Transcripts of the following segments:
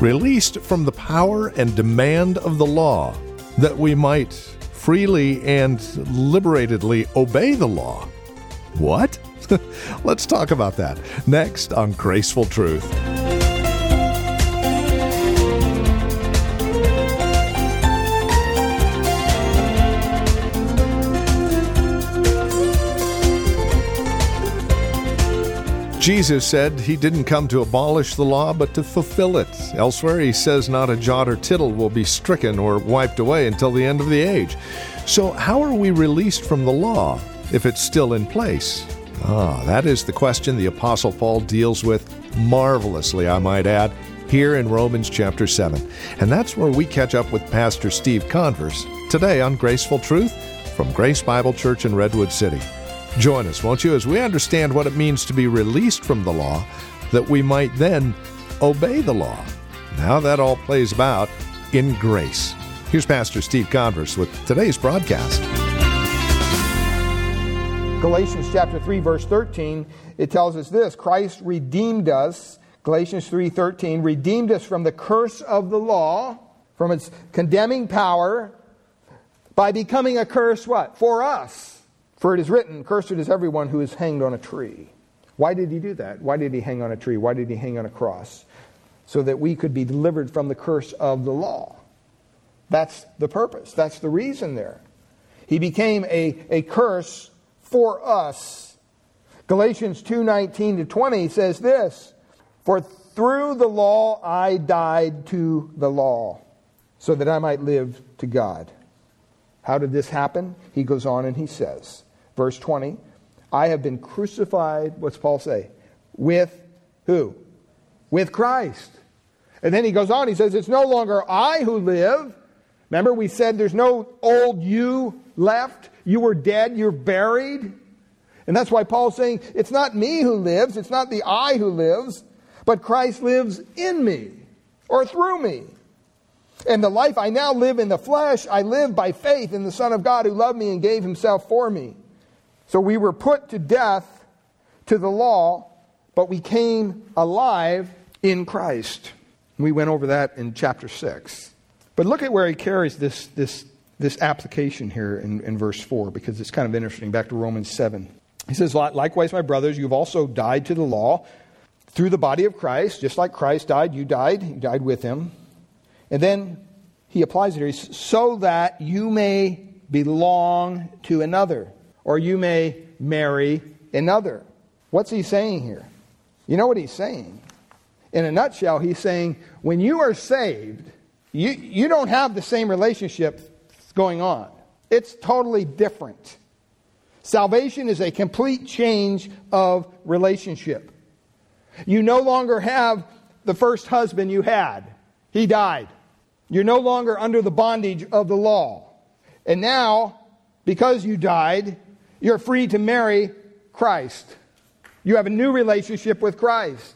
released from the power and demand of the law, that we might freely and liberatedly obey the law. What? Let's talk about that next on Graceful Truth. Jesus said he didn't come to abolish the law, but to fulfill it. Elsewhere, he says not a jot or tittle will be stricken or wiped away until the end of the age. So, how are we released from the law if it's still in place? Ah, that is the question the Apostle Paul deals with marvelously, I might add, here in Romans chapter 7. And that's where we catch up with Pastor Steve Converse today on Graceful Truth from Grace Bible Church in Redwood City. Join us, won't you, as we understand what it means to be released from the law, that we might then obey the law. Now that all plays about in grace. Here's Pastor Steve Converse with today's broadcast. Galatians chapter 3 verse 13 it tells us this Christ redeemed us Galatians 3:13 redeemed us from the curse of the law from its condemning power by becoming a curse what for us for it is written, Cursed is everyone who is hanged on a tree. Why did he do that? Why did he hang on a tree? Why did he hang on a cross? So that we could be delivered from the curse of the law. That's the purpose. That's the reason there. He became a, a curse for us. Galatians 2:19 to 20 says this, "For through the law I died to the law, so that I might live to God." How did this happen? He goes on and he says, Verse 20, I have been crucified, what's Paul say? With who? With Christ. And then he goes on, he says, It's no longer I who live. Remember, we said there's no old you left. You were dead, you're buried. And that's why Paul's saying, It's not me who lives, it's not the I who lives, but Christ lives in me or through me. And the life I now live in the flesh, I live by faith in the Son of God who loved me and gave himself for me. So we were put to death to the law, but we came alive in Christ. We went over that in chapter 6. But look at where he carries this, this, this application here in, in verse 4, because it's kind of interesting. Back to Romans 7. He says, Likewise, my brothers, you've also died to the law through the body of Christ. Just like Christ died, you died. You died with him. And then he applies it here. So that you may belong to another or you may marry another. What's he saying here? You know what he's saying? In a nutshell, he's saying when you are saved, you, you don't have the same relationship going on. It's totally different. Salvation is a complete change of relationship. You no longer have the first husband you had, he died. You're no longer under the bondage of the law. And now, because you died, you're free to marry Christ. You have a new relationship with Christ.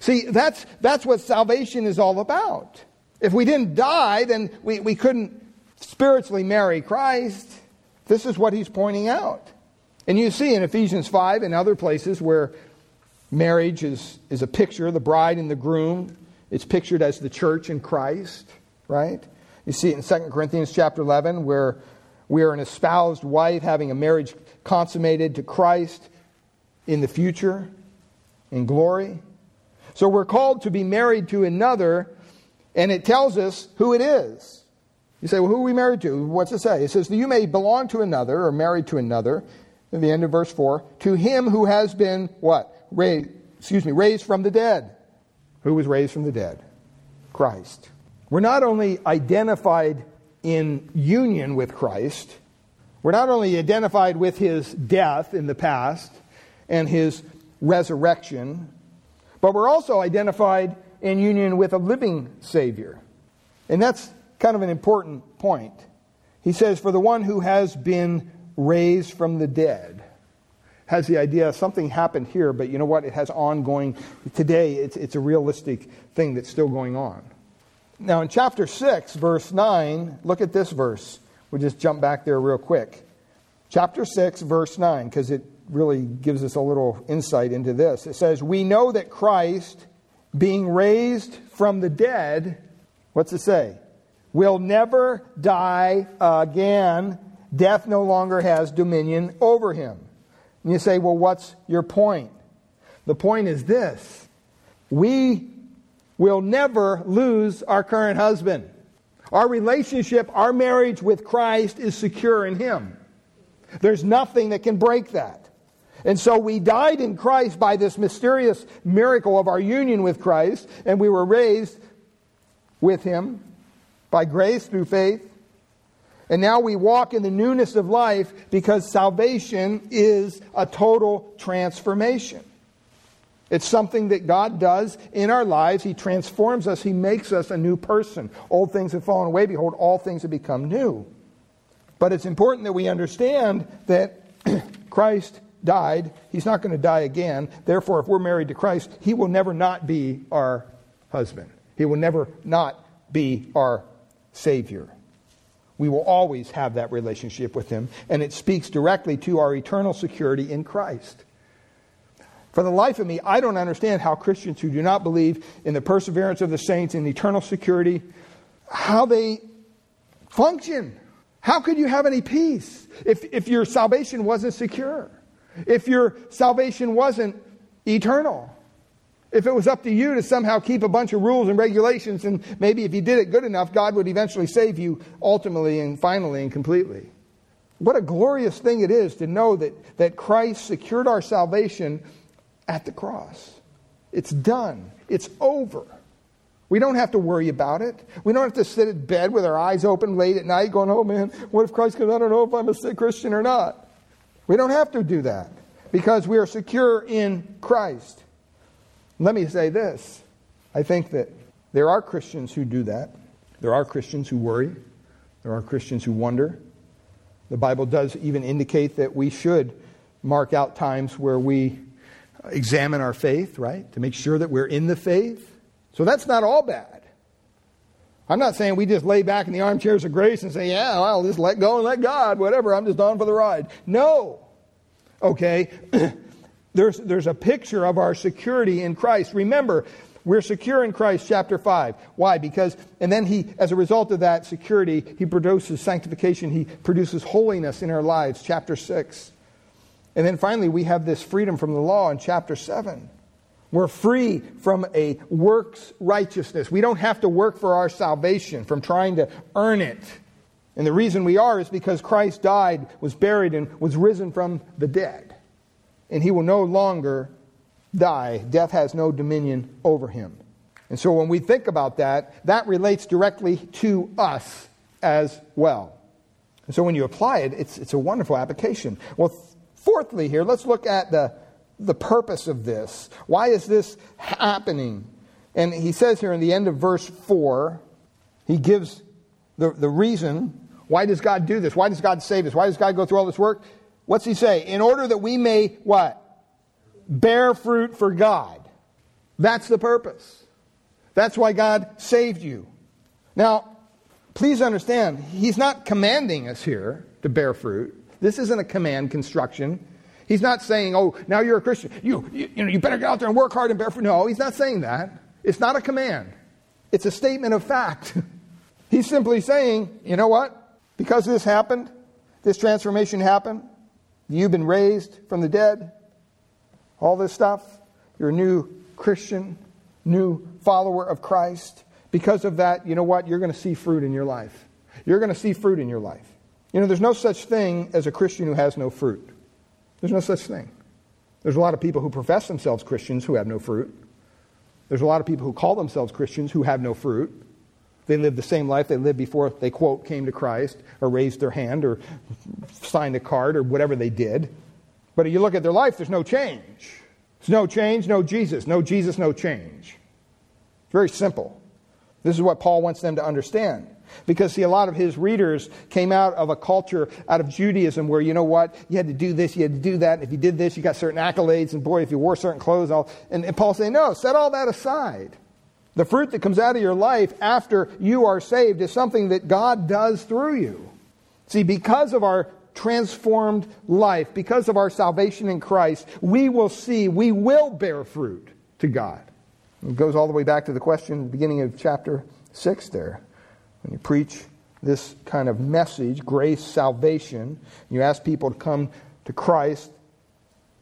See, that's, that's what salvation is all about. If we didn't die, then we, we couldn't spiritually marry Christ. This is what he's pointing out. And you see in Ephesians 5 and other places where marriage is, is a picture, the bride and the groom, it's pictured as the church in Christ, right? You see it in 2 Corinthians chapter 11 where we are an espoused wife having a marriage consummated to Christ in the future, in glory. So we're called to be married to another, and it tells us who it is. You say, well, who are we married to? What's it say? It says that you may belong to another or married to another, at the end of verse 4, to him who has been what? Raised, excuse me, raised from the dead. Who was raised from the dead? Christ. We're not only identified in union with Christ. We're not only identified with his death in the past and his resurrection, but we're also identified in union with a living Savior. And that's kind of an important point. He says, For the one who has been raised from the dead has the idea something happened here, but you know what? It has ongoing. Today, it's, it's a realistic thing that's still going on. Now, in chapter 6, verse 9, look at this verse. We'll just jump back there real quick. Chapter 6, verse 9, because it really gives us a little insight into this. It says, We know that Christ being raised from the dead, what's it say? Will never die again. Death no longer has dominion over him. And you say, well, what's your point? The point is this we will never lose our current husband. Our relationship, our marriage with Christ is secure in him. There's nothing that can break that. And so we died in Christ by this mysterious miracle of our union with Christ, and we were raised with him by grace through faith. And now we walk in the newness of life because salvation is a total transformation. It's something that God does in our lives. He transforms us, He makes us a new person. Old things have fallen away. Behold, all things have become new. But it's important that we understand that Christ died. He's not going to die again. Therefore, if we're married to Christ, He will never not be our husband. He will never not be our Savior. We will always have that relationship with Him, and it speaks directly to our eternal security in Christ. For the life of me, I don't understand how Christians who do not believe in the perseverance of the saints in eternal security, how they function. How could you have any peace if, if your salvation wasn't secure? If your salvation wasn't eternal? If it was up to you to somehow keep a bunch of rules and regulations, and maybe if you did it good enough, God would eventually save you ultimately and finally and completely. What a glorious thing it is to know that, that Christ secured our salvation at the cross. It's done, it's over. We don't have to worry about it. We don't have to sit in bed with our eyes open late at night going, oh man, what if Christ comes? I don't know if I'm a sick Christian or not. We don't have to do that because we are secure in Christ. Let me say this I think that there are Christians who do that. There are Christians who worry. There are Christians who wonder. The Bible does even indicate that we should mark out times where we examine our faith, right? To make sure that we're in the faith. So that's not all bad. I'm not saying we just lay back in the armchairs of grace and say, yeah, well, just let go and let God, whatever, I'm just on for the ride. No. Okay? There's, there's a picture of our security in Christ. Remember, we're secure in Christ, chapter 5. Why? Because, and then he, as a result of that security, he produces sanctification, he produces holiness in our lives, chapter 6. And then finally, we have this freedom from the law in chapter 7. We're free from a works righteousness. We don't have to work for our salvation, from trying to earn it. And the reason we are is because Christ died, was buried, and was risen from the dead and he will no longer die. Death has no dominion over him. And so when we think about that, that relates directly to us as well. And so when you apply it, it's, it's a wonderful application. Well, fourthly, here, let's look at the, the purpose of this. Why is this happening? And he says here in the end of verse 4, he gives the, the reason why does God do this? Why does God save us? Why does God go through all this work? What's he say? In order that we may what? Bear fruit for God. That's the purpose. That's why God saved you. Now, please understand, he's not commanding us here to bear fruit. This isn't a command construction. He's not saying, oh, now you're a Christian. You, you, you, know, you better get out there and work hard and bear fruit. No, he's not saying that. It's not a command. It's a statement of fact. he's simply saying, you know what? Because this happened, this transformation happened, You've been raised from the dead. All this stuff. You're a new Christian, new follower of Christ. Because of that, you know what? You're going to see fruit in your life. You're going to see fruit in your life. You know, there's no such thing as a Christian who has no fruit. There's no such thing. There's a lot of people who profess themselves Christians who have no fruit. There's a lot of people who call themselves Christians who have no fruit. They live the same life they lived before they, quote, came to Christ or raised their hand or signed a card or whatever they did. But if you look at their life, there's no change. There's no change, no Jesus. No Jesus, no change. It's very simple. This is what Paul wants them to understand. Because, see, a lot of his readers came out of a culture, out of Judaism, where, you know what, you had to do this, you had to do that, if you did this, you got certain accolades, and boy, if you wore certain clothes, all. And, and Paul's saying, no, set all that aside. The fruit that comes out of your life after you are saved is something that God does through you. See, because of our transformed life, because of our salvation in Christ, we will see, we will bear fruit to God. It goes all the way back to the question, beginning of chapter 6 there. When you preach this kind of message, grace, salvation, you ask people to come to Christ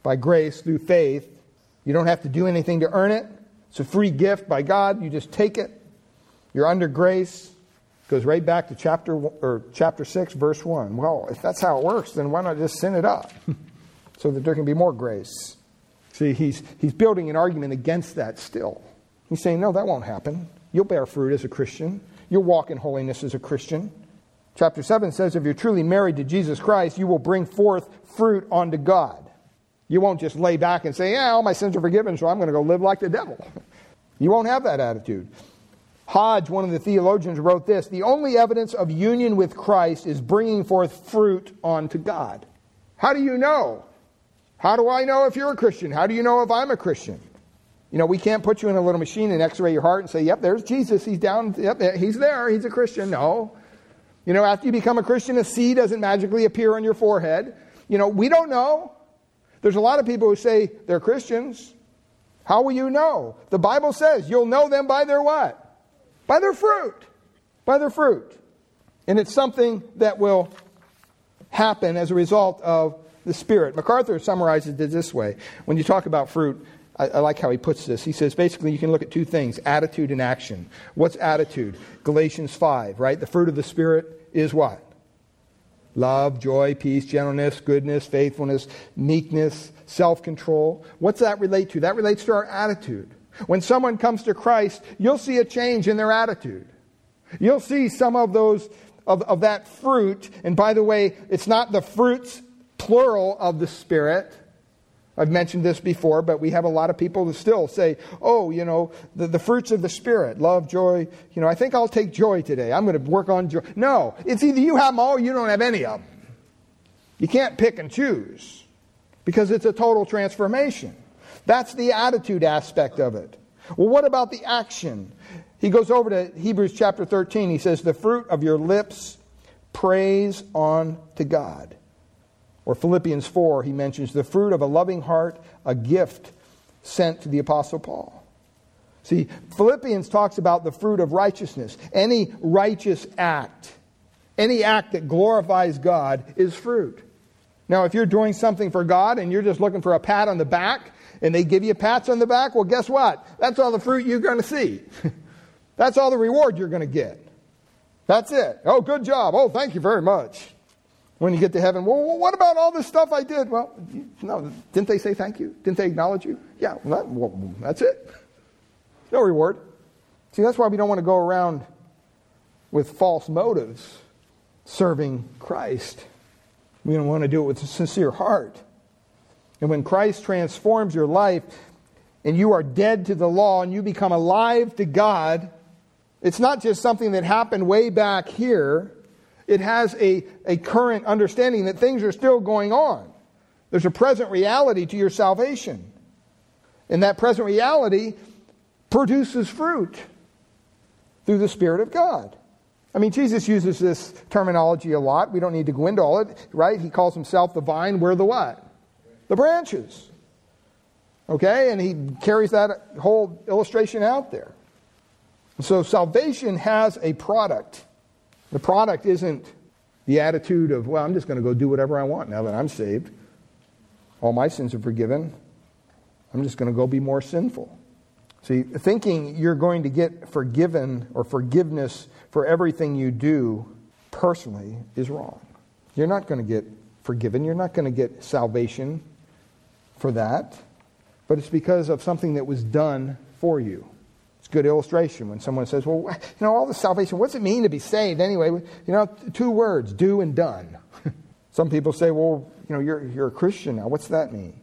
by grace through faith. You don't have to do anything to earn it. It's a free gift by God. You just take it. You're under grace. Goes right back to chapter or chapter 6 verse 1. Well, if that's how it works, then why not just send it up so that there can be more grace? See, he's he's building an argument against that still. He's saying, "No, that won't happen. You'll bear fruit as a Christian. You'll walk in holiness as a Christian." Chapter 7 says if you're truly married to Jesus Christ, you will bring forth fruit unto God. You won't just lay back and say, Yeah, all my sins are forgiven, so I'm going to go live like the devil. You won't have that attitude. Hodge, one of the theologians, wrote this The only evidence of union with Christ is bringing forth fruit unto God. How do you know? How do I know if you're a Christian? How do you know if I'm a Christian? You know, we can't put you in a little machine and x ray your heart and say, Yep, there's Jesus. He's down. Yep, he's there. He's a Christian. No. You know, after you become a Christian, a C doesn't magically appear on your forehead. You know, we don't know. There's a lot of people who say they're Christians. How will you know? The Bible says you'll know them by their what? By their fruit. By their fruit. And it's something that will happen as a result of the Spirit. MacArthur summarizes it this way. When you talk about fruit, I, I, like how he puts this. He says basically you can look at two things attitude and action. What's attitude? Galatians 5, right? The fruit of the Spirit is what? Love, joy, peace, gentleness, goodness, faithfulness, meekness, self control. What's that relate to? That relates to our attitude. When someone comes to Christ, you'll see a change in their attitude. You'll see some of those, of, of that fruit. And by the way, it's not the fruits, plural, of the Spirit. I've mentioned this before, but we have a lot of people that still say, oh, you know, the, the fruits of the Spirit, love, joy. You know, I think I'll take joy today. I'm going to work on joy. No, it's either you have them all or you don't have any of them. You can't pick and choose because it's a total transformation. That's the attitude aspect of it. Well, what about the action? He goes over to Hebrews chapter 13. He says, The fruit of your lips praise on to God. Or Philippians 4, he mentions the fruit of a loving heart, a gift sent to the Apostle Paul. See, Philippians talks about the fruit of righteousness. Any righteous act, any act that glorifies God is fruit. Now, if you're doing something for God and you're just looking for a pat on the back and they give you pats on the back, well, guess what? That's all the fruit you're going to see. That's all the reward you're going to get. That's it. Oh, good job. Oh, thank you very much when you get to heaven, well, what about all this stuff I did? Well, no, didn't they say thank you? Didn't they acknowledge you? Yeah, well, that, well, that's it. No reward. See, that's why we don't want to go around with false motives serving Christ. We don't want to do it with a sincere heart. And when Christ transforms your life and you are dead to the law and you become alive to God, it's not just something that happened way back here it has a, a current understanding that things are still going on. There's a present reality to your salvation. And that present reality produces fruit through the Spirit of God. I mean, Jesus uses this terminology a lot. We don't need to go into all it, right? He calls himself the vine. We're the what? The branches. Okay? And he carries that whole illustration out there. So salvation has a product. The product isn't the attitude of, well, I'm just going to go do whatever I want now that I'm saved. All my sins are forgiven. I'm just going to go be more sinful. See, thinking you're going to get forgiven or forgiveness for everything you do personally is wrong. You're not going to get forgiven. You're not going to get salvation for that. But it's because of something that was done for you good illustration when someone says, Well, you know, all the salvation, what's it mean to be saved anyway? You know, two words do and done. Some people say, Well, you know, you're, you're a Christian now. What's that mean?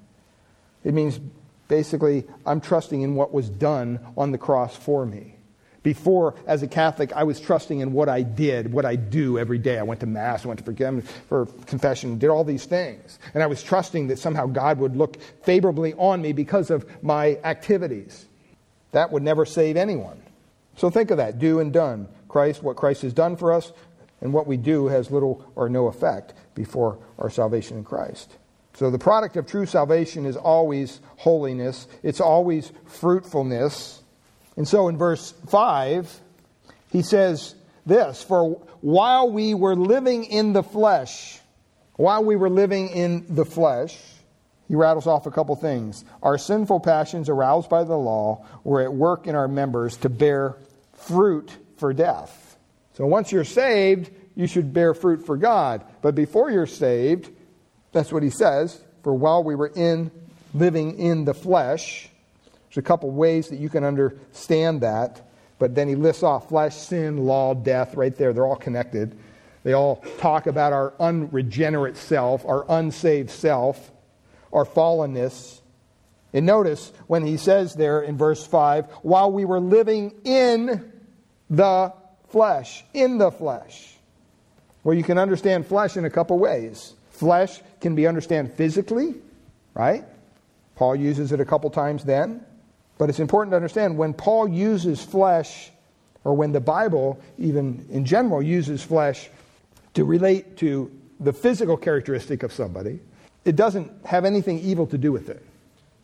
It means basically, I'm trusting in what was done on the cross for me. Before, as a Catholic, I was trusting in what I did, what I do every day. I went to Mass, I went to for confession, did all these things. And I was trusting that somehow God would look favorably on me because of my activities. That would never save anyone. So think of that do and done. Christ, what Christ has done for us, and what we do has little or no effect before our salvation in Christ. So the product of true salvation is always holiness, it's always fruitfulness. And so in verse 5, he says this For while we were living in the flesh, while we were living in the flesh, he rattles off a couple things. Our sinful passions, aroused by the law, were at work in our members to bear fruit for death. So once you're saved, you should bear fruit for God. But before you're saved, that's what he says, for while we were in living in the flesh, there's a couple ways that you can understand that. But then he lists off flesh, sin, law, death, right there. They're all connected. They all talk about our unregenerate self, our unsaved self our fallenness. And notice when he says there in verse 5, while we were living in the flesh, in the flesh. Well, you can understand flesh in a couple ways. Flesh can be understood physically, right? Paul uses it a couple times then. But it's important to understand when Paul uses flesh, or when the Bible, even in general, uses flesh to relate to the physical characteristic of somebody, it doesn't have anything evil to do with it.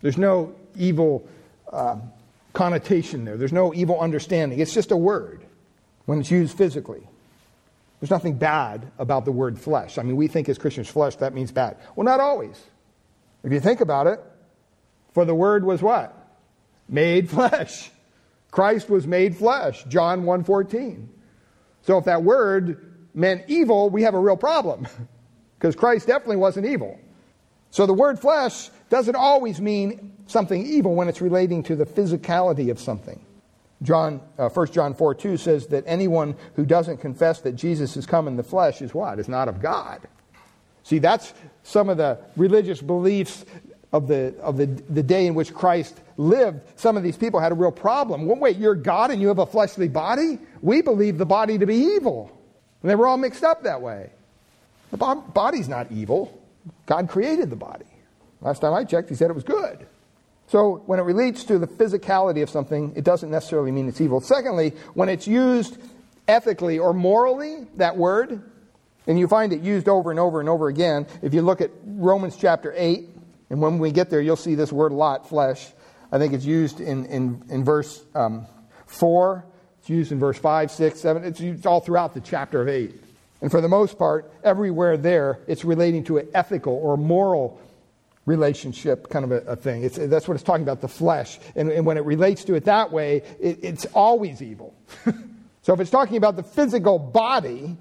There's no evil um, connotation there, there's no evil understanding. It's just a word when it's used physically. There's nothing bad about the word flesh. I mean, we think as Christians, flesh, that means bad. Well, not always. If you think about it, for the word was what? Made flesh. Christ was made flesh. John 1:14. So if that word meant evil, we have a real problem. Because Christ definitely wasn't evil. So the word flesh doesn't always mean something evil when it's relating to the physicality of something. John, uh, 1 John 4 2 says that anyone who doesn't confess that Jesus has come in the flesh is what? Is not of God. See, that's some of the religious beliefs of the, of the, the day in which Christ lived. Some of these people had a real problem. Well, wait, you're God and you have a fleshly body? We believe the body to be evil. And they were all mixed up that way. The body's not evil. God created the body. Last time I checked, he said it was good. So when it relates to the physicality of something, it doesn't necessarily mean it's evil. Secondly, when it's used ethically or morally, that word, and you find it used over and over and over again, if you look at Romans chapter 8, and when we get there, you'll see this word a lot, flesh. I think it's used in, in, in verse um, 4, it's used in verse 5, 6, 7, it's used all throughout the chapter of 8. And for the most part, everywhere there, it's relating to an ethical or moral relationship kind of a, a thing. It's, that's what it's talking about, the flesh. And, and when it relates to it that way, it, it's always evil. so if it's talking about the physical body,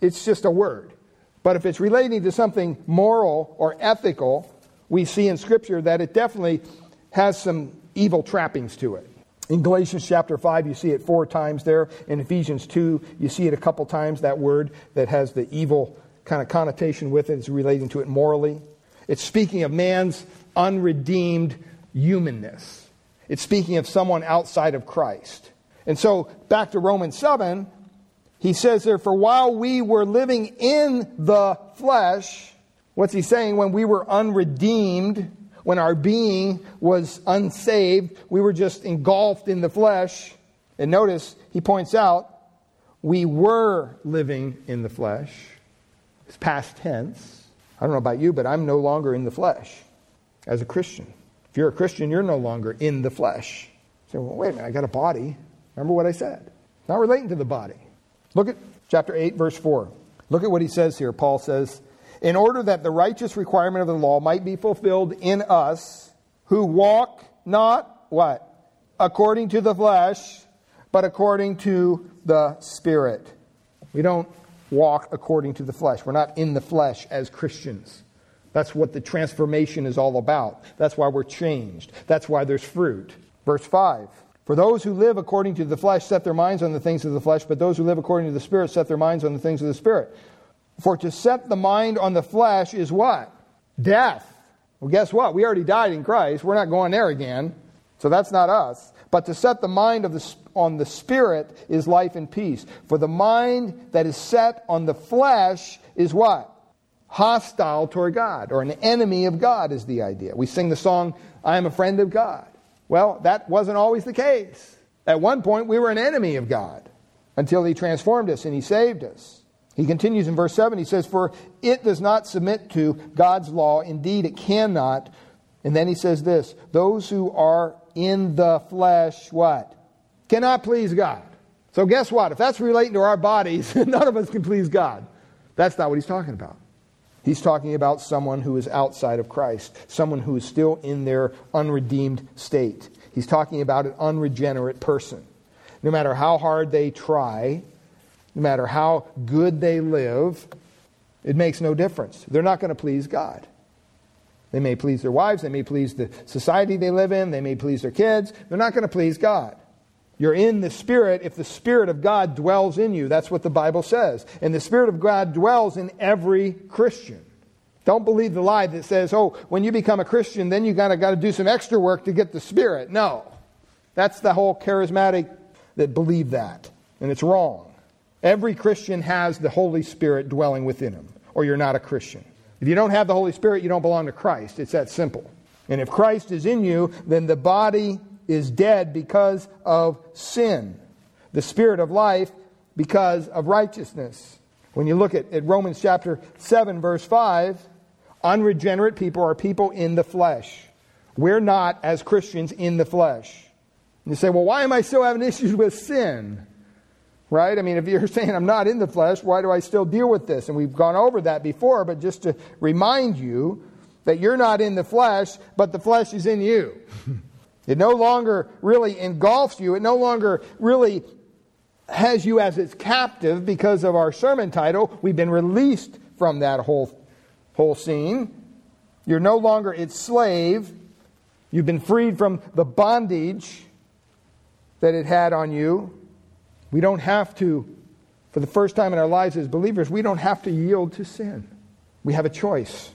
it's just a word. But if it's relating to something moral or ethical, we see in Scripture that it definitely has some evil trappings to it. In Galatians chapter 5, you see it four times there. In Ephesians 2, you see it a couple times, that word that has the evil kind of connotation with it. It's relating to it morally. It's speaking of man's unredeemed humanness. It's speaking of someone outside of Christ. And so, back to Romans 7, he says there, For while we were living in the flesh, what's he saying? When we were unredeemed, when our being was unsaved, we were just engulfed in the flesh. And notice, he points out, we were living in the flesh. It's past tense. I don't know about you, but I'm no longer in the flesh as a Christian. If you're a Christian, you're no longer in the flesh. You say, well, wait a minute, I got a body. Remember what I said. Not relating to the body. Look at chapter 8, verse 4. Look at what he says here. Paul says, in order that the righteous requirement of the law might be fulfilled in us who walk not what? According to the flesh, but according to the Spirit. We don't walk according to the flesh. We're not in the flesh as Christians. That's what the transformation is all about. That's why we're changed. That's why there's fruit. Verse 5. For those who live according to the flesh set their minds on the things of the flesh, but those who live according to the Spirit set their minds on the things of the Spirit. For to set the mind on the flesh is what? Death. Well, guess what? We already died in Christ. We're not going there again. So that's not us. But to set the mind of the, on the Spirit is life and peace. For the mind that is set on the flesh is what? Hostile toward God, or an enemy of God is the idea. We sing the song, I am a friend of God. Well, that wasn't always the case. At one point, we were an enemy of God until He transformed us and He saved us. He continues in verse 7, he says, For it does not submit to God's law. Indeed, it cannot. And then he says this Those who are in the flesh, what? cannot please God. So, guess what? If that's relating to our bodies, none of us can please God. That's not what he's talking about. He's talking about someone who is outside of Christ, someone who is still in their unredeemed state. He's talking about an unregenerate person. No matter how hard they try, no matter how good they live, it makes no difference. They're not going to please God. They may please their wives, they may please the society they live in, they may please their kids. They're not going to please God. You're in the Spirit if the Spirit of God dwells in you. That's what the Bible says. And the Spirit of God dwells in every Christian. Don't believe the lie that says, oh, when you become a Christian, then you gotta, gotta do some extra work to get the Spirit. No. That's the whole charismatic that believe that. And it's wrong. Every Christian has the Holy Spirit dwelling within him, or you're not a Christian. If you don't have the Holy Spirit, you don't belong to Christ. It's that simple. And if Christ is in you, then the body is dead because of sin, the spirit of life because of righteousness. When you look at, at Romans chapter 7, verse 5, unregenerate people are people in the flesh. We're not, as Christians, in the flesh. And you say, well, why am I still having issues with sin? Right? I mean, if you're saying I'm not in the flesh, why do I still deal with this? And we've gone over that before, but just to remind you that you're not in the flesh, but the flesh is in you. It no longer really engulfs you. It no longer really has you as its captive because of our sermon title. We've been released from that whole, whole scene. You're no longer its slave. You've been freed from the bondage that it had on you. We don't have to, for the first time in our lives as believers, we don't have to yield to sin. We have a choice.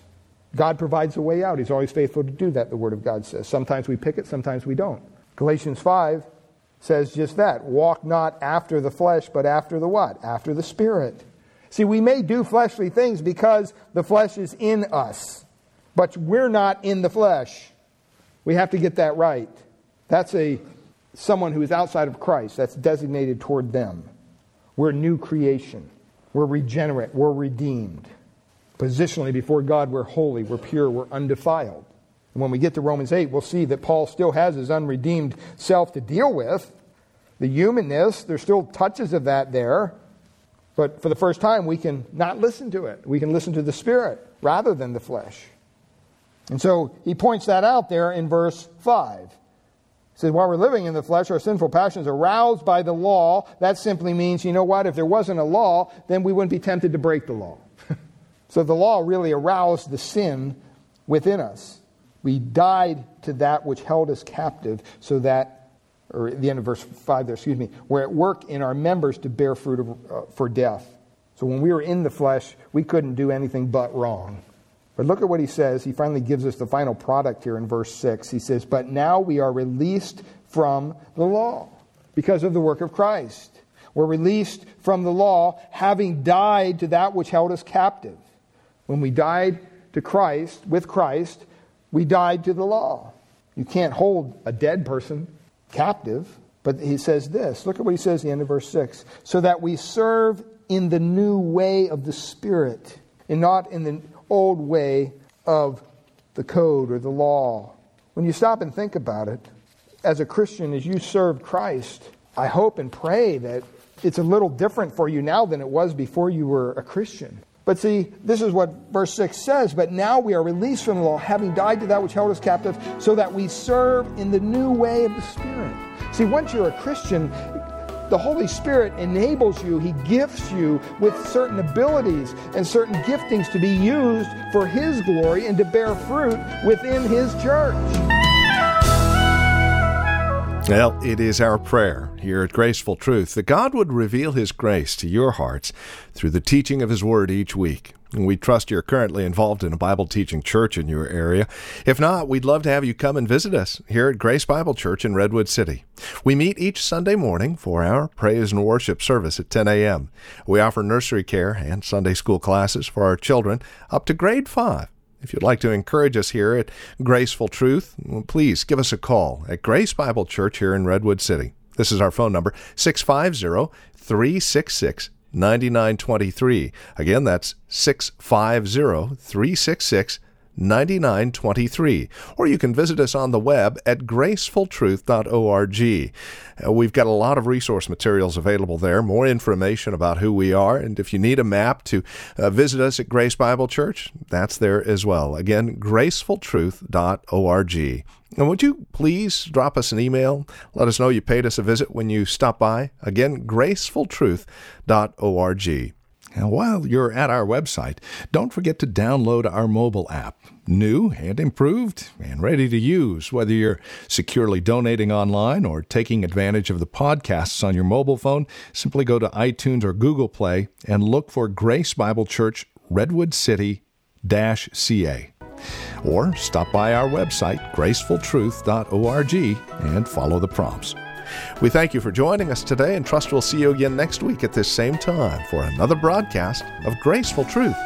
God provides a way out. He's always faithful to do that, the Word of God says. Sometimes we pick it, sometimes we don't. Galatians 5 says just that. Walk not after the flesh, but after the what? After the Spirit. See, we may do fleshly things because the flesh is in us, but we're not in the flesh. We have to get that right. That's a someone who is outside of Christ. That's designated toward them. We're new creation. We're regenerate. We're redeemed. Positionally, before God, we're holy, we're pure, we're undefiled. And when we get to Romans 8, we'll see that Paul still has his unredeemed self to deal with. The humanness, there's still touches of that there. But for the first time, we can not listen to it. We can listen to the Spirit rather than the flesh. And so he points that out there in verse 5. Says, While we're living in the flesh, our sinful passions are aroused by the law. That simply means, you know what? If there wasn't a law, then we wouldn't be tempted to break the law. So the law really aroused the sin within us. We died to that which held us captive, so that, or at the end of verse 5 there, excuse me, we're at work in our members to bear fruit of, uh, for death. So when we were in the flesh, we couldn't do anything but wrong. But look at what he says. He finally gives us the final product here in verse 6. He says, But now we are released from the law because of the work of Christ. We're released from the law, having died to that which held us captive. When we died to Christ, with Christ, we died to the law. You can't hold a dead person captive. But he says this look at what he says at the end of verse 6 so that we serve in the new way of the Spirit and not in the old way of the code or the law. When you stop and think about it, as a Christian, as you serve Christ, I hope and pray that it's a little different for you now than it was before you were a Christian. But see, this is what verse 6 says. But now we are released from the law, having died to that which held us captive, so that we serve in the new way of the Spirit. See, once you're a Christian, the Holy Spirit enables you, He gifts you with certain abilities and certain giftings to be used for His glory and to bear fruit within His church. Well, it is our prayer here at Graceful Truth that God would reveal His grace to your hearts through the teaching of His Word each week. We trust you're currently involved in a Bible teaching church in your area. If not, we'd love to have you come and visit us here at Grace Bible Church in Redwood City. We meet each Sunday morning for our praise and worship service at 10 a.m. We offer nursery care and Sunday school classes for our children up to grade 5. If you'd like to encourage us here at Graceful Truth, please give us a call at Grace Bible Church here in Redwood City. This is our phone number, 650 366 9923. Again, that's 650 366 9923. Or you can visit us on the web at gracefultruth.org. Uh, we've got a lot of resource materials available there, more information about who we are. And if you need a map to uh, visit us at Grace Bible Church, that's there as well. Again, gracefultruth.org. And would you please drop us an email? Let us know you paid us a visit when you stop by. Again, gracefultruth.org. And while you're at our website, don't forget to download our mobile app. New and improved and ready to use, whether you're securely donating online or taking advantage of the podcasts on your mobile phone, simply go to iTunes or Google Play and look for Grace Bible Church Redwood City CA. Or stop by our website, gracefultruth.org, and follow the prompts. We thank you for joining us today and trust we'll see you again next week at this same time for another broadcast of Graceful Truth.